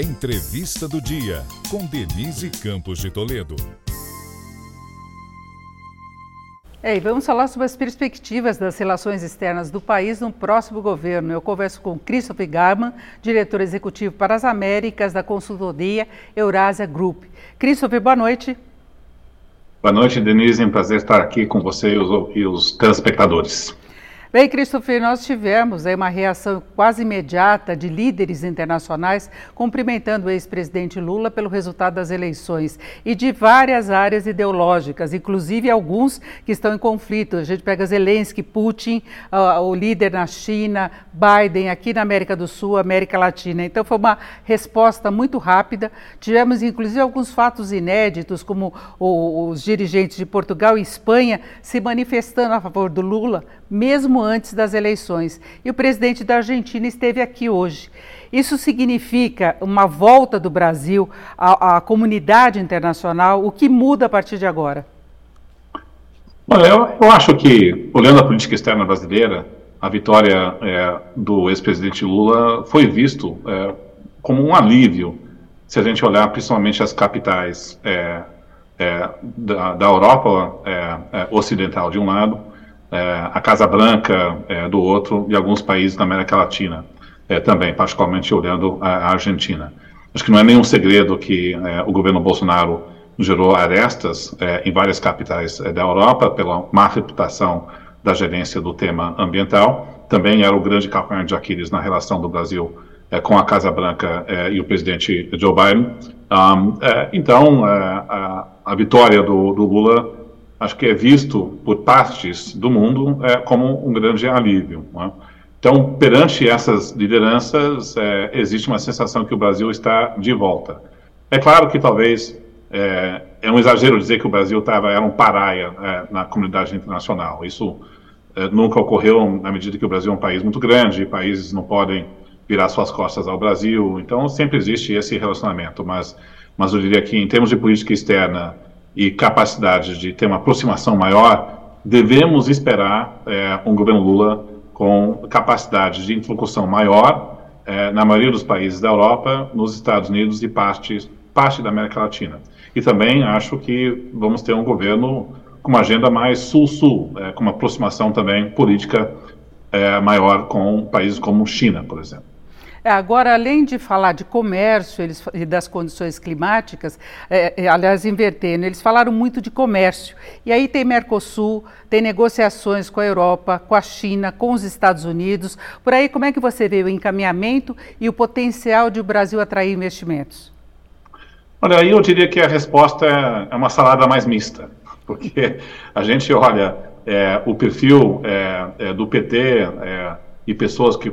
Entrevista do Dia, com Denise Campos de Toledo. É, e vamos falar sobre as perspectivas das relações externas do país no próximo governo. Eu converso com Christopher Garman, diretor executivo para as Américas da consultoria Eurásia Group. Christopher, boa noite. Boa noite, Denise. É um prazer estar aqui com você e os, e os telespectadores. Bem, Christopher, nós tivemos aí uma reação quase imediata de líderes internacionais cumprimentando o ex-presidente Lula pelo resultado das eleições e de várias áreas ideológicas, inclusive alguns que estão em conflito. A gente pega Zelensky, Putin, uh, o líder na China, Biden aqui na América do Sul, América Latina. Então foi uma resposta muito rápida. Tivemos inclusive alguns fatos inéditos, como os dirigentes de Portugal e Espanha se manifestando a favor do Lula, mesmo antes das eleições. E o presidente da Argentina esteve aqui hoje. Isso significa uma volta do Brasil à, à comunidade internacional? O que muda a partir de agora? Olha, eu, eu acho que, olhando a política externa brasileira, a vitória é, do ex-presidente Lula foi visto é, como um alívio, se a gente olhar principalmente as capitais é, é da, da, Europa é, é, ocidental de um lado é, a Casa Branca é, do outro e alguns países da América Latina é, também, particularmente olhando a, a, Argentina. Acho que não é nenhum segredo que é, o governo Bolsonaro gerou arestas é, em várias capitais é, da Europa pela má reputação da gerência do tema ambiental. Também era o grande calcanhar de Aquiles na relação do Brasil com a Casa Branca e o presidente Joe Biden. Um, então, a, a, vitória do, do Lula acho que é visto por partes do mundo é, como um grande alívio. É? Então, perante essas lideranças, é, existe uma sensação que o Brasil está de volta. É claro que talvez é, é um exagero dizer que o Brasil tava, era um paraia é, na comunidade internacional. Isso nunca ocorreu na medida que o Brasil é um país muito grande, países não podem virar suas costas ao Brasil, então sempre existe esse relacionamento. Mas, mas eu diria que, em termos de política externa, e capacidade de ter uma aproximação maior, devemos esperar é, um governo Lula com capacidade de interlocução maior é, na maioria dos países da Europa, nos Estados Unidos e parte, parte da América Latina. E também acho que vamos ter um governo com uma agenda mais sul-sul, é, com uma aproximação também política é, maior com países como China, por exemplo. É, agora, além de falar de comércio eles, e das condições climáticas, é, é, aliás, invertendo, eles falaram muito de comércio. E aí tem Mercosul, tem negociações com a Europa, com a China, com os Estados Unidos. Por aí, como é que você vê o encaminhamento e o potencial de o Brasil atrair investimentos? Olha, aí eu diria que a resposta é, é uma salada mais mista, porque a gente olha é, o perfil é, do PT e pessoas que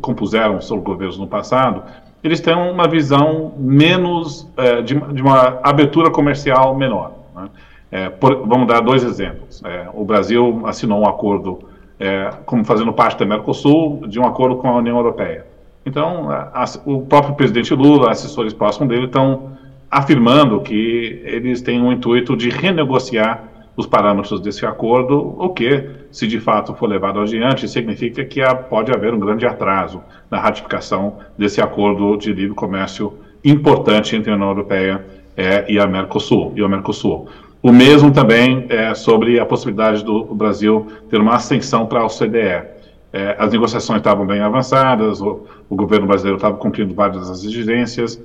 compuseram sobre governos no passado, eles têm uma visão menos é, de, de, uma abertura comercial menor. Né? É, por, vamos dar dois exemplos. É, o Brasil assinou um acordo, é, como fazendo parte da Mercosul, de um acordo com a União Europeia. Então, a, a, o próprio presidente Lula, assessores próximos dele, estão afirmando que eles têm o intuito de renegociar os parâmetros desse acordo, o que, se de fato for levado adiante, significa que há, pode haver um grande atraso na ratificação desse acordo de livre comércio importante entre a União Europeia é, e a Mercosul. E o Mercosul. O mesmo também é, sobre a possibilidade do Brasil ter uma ascensão para a OCDE. É, as negociações estavam bem avançadas, o, o governo brasileiro estava cumprindo várias das exigências,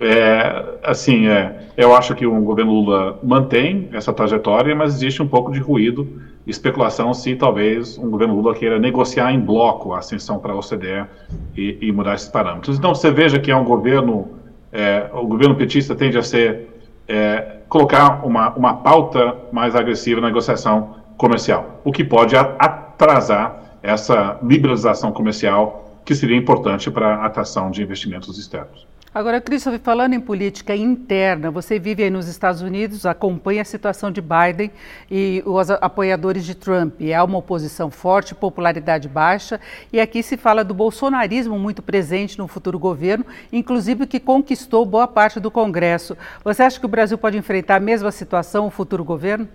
é, assim, é, eu acho que o governo Lula mantém essa trajetória, mas existe um pouco de ruído, especulação se talvez um governo Lula queira negociar em bloco a ascensão para a OCDE e, e, mudar esses parâmetros. Então, você veja que é um governo, é, o governo petista tende a ser, é, colocar uma, uma pauta mais agressiva na negociação comercial, o que pode atrasar essa liberalização comercial que seria importante para a atração de investimentos externos. Agora, Christopher, falando em política interna, você vive aí nos Estados Unidos, acompanha a situação de Biden e os apoiadores de Trump. Há uma oposição forte, popularidade baixa, e aqui se fala do bolsonarismo muito presente no futuro governo, inclusive que conquistou boa parte do Congresso. Você acha que o Brasil pode enfrentar a mesma situação, o futuro governo?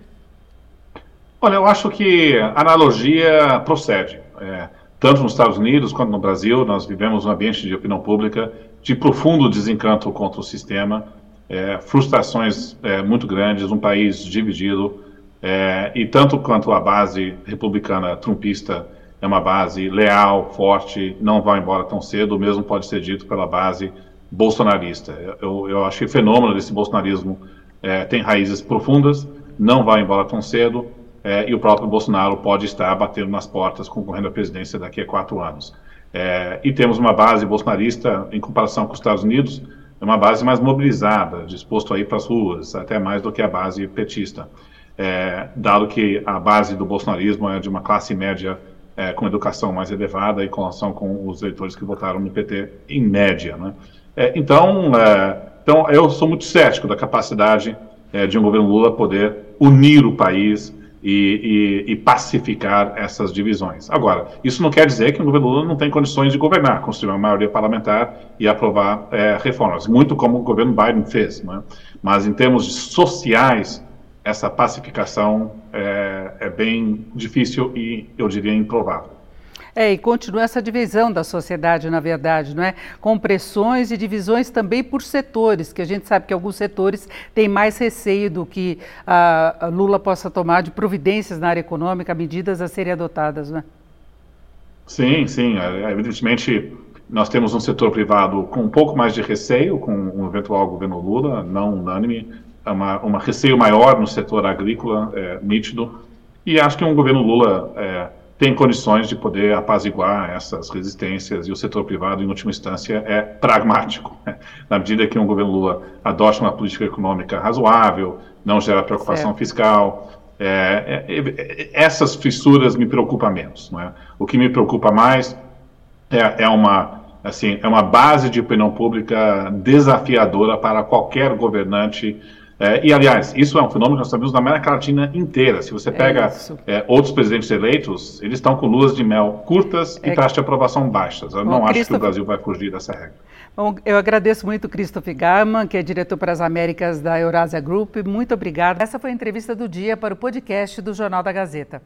Olha, eu acho que a analogia procede. É, tanto nos Estados Unidos quanto no Brasil, nós vivemos um ambiente de opinião pública de profundo desencanto contra o sistema, é, frustrações é, muito grandes, um país dividido, é, e tanto quanto a base republicana trumpista é uma base leal, forte, não vai embora tão cedo, o mesmo pode ser dito pela base bolsonarista. Eu, eu acho que o fenômeno desse bolsonarismo é, tem raízes profundas, não vai embora tão cedo, é, e o próprio Bolsonaro pode estar batendo nas portas, concorrendo à presidência daqui a quatro anos. É, e temos uma base bolsonarista, em comparação com os Estados Unidos, é uma base mais mobilizada, disposto a ir para as ruas, até mais do que a base petista. É, dado que a base do bolsonarismo é de uma classe média é, com educação mais elevada em relação com os eleitores que votaram no PT, em média. Né? É, então, é, então, eu sou muito cético da capacidade é, de um governo Lula poder unir o país e, e, e, pacificar essas divisões. Agora, isso não quer dizer que o governo Lula não tem condições de governar, construir uma maioria parlamentar e aprovar é, reformas, muito como o governo Biden fez. Né? Mas em termos sociais, essa pacificação é, é bem difícil e, eu diria, improvável. É, e continua essa divisão da sociedade, na verdade, não é? Com pressões e divisões também por setores, que a gente sabe que alguns setores têm mais receio do que a, Lula possa tomar de providências na área econômica, medidas a serem adotadas, não é? Sim, sim. É, evidentemente, nós temos um setor privado com um pouco mais de receio com um eventual governo Lula, não unânime, é uma, uma receio maior no setor agrícola, é, nítido, e acho que um governo Lula é, tem condições de poder apaziguar essas resistências e o setor privado, em última instância, é pragmático. Né? Na medida que um governo Lula adote uma política econômica razoável, não gera preocupação certo. fiscal, é, é, é, essas fissuras me preocupam menos. É? O que me preocupa mais é, é, uma, assim, é uma base de opinião pública desafiadora para qualquer governante é, e, aliás, isso é um fenômeno que nós sabemos na América Latina inteira. Se você é pega é, outros presidentes eleitos, eles estão com luas de mel curtas e é taxas de aprovação baixas. Eu Bom, não acho que o Brasil vai fugir dessa regra. Bom, eu agradeço muito o Christopher Garman, que é diretor para as Américas da Eurásia Group. Muito obrigada. Essa foi a entrevista do dia para o podcast do Jornal da Gazeta.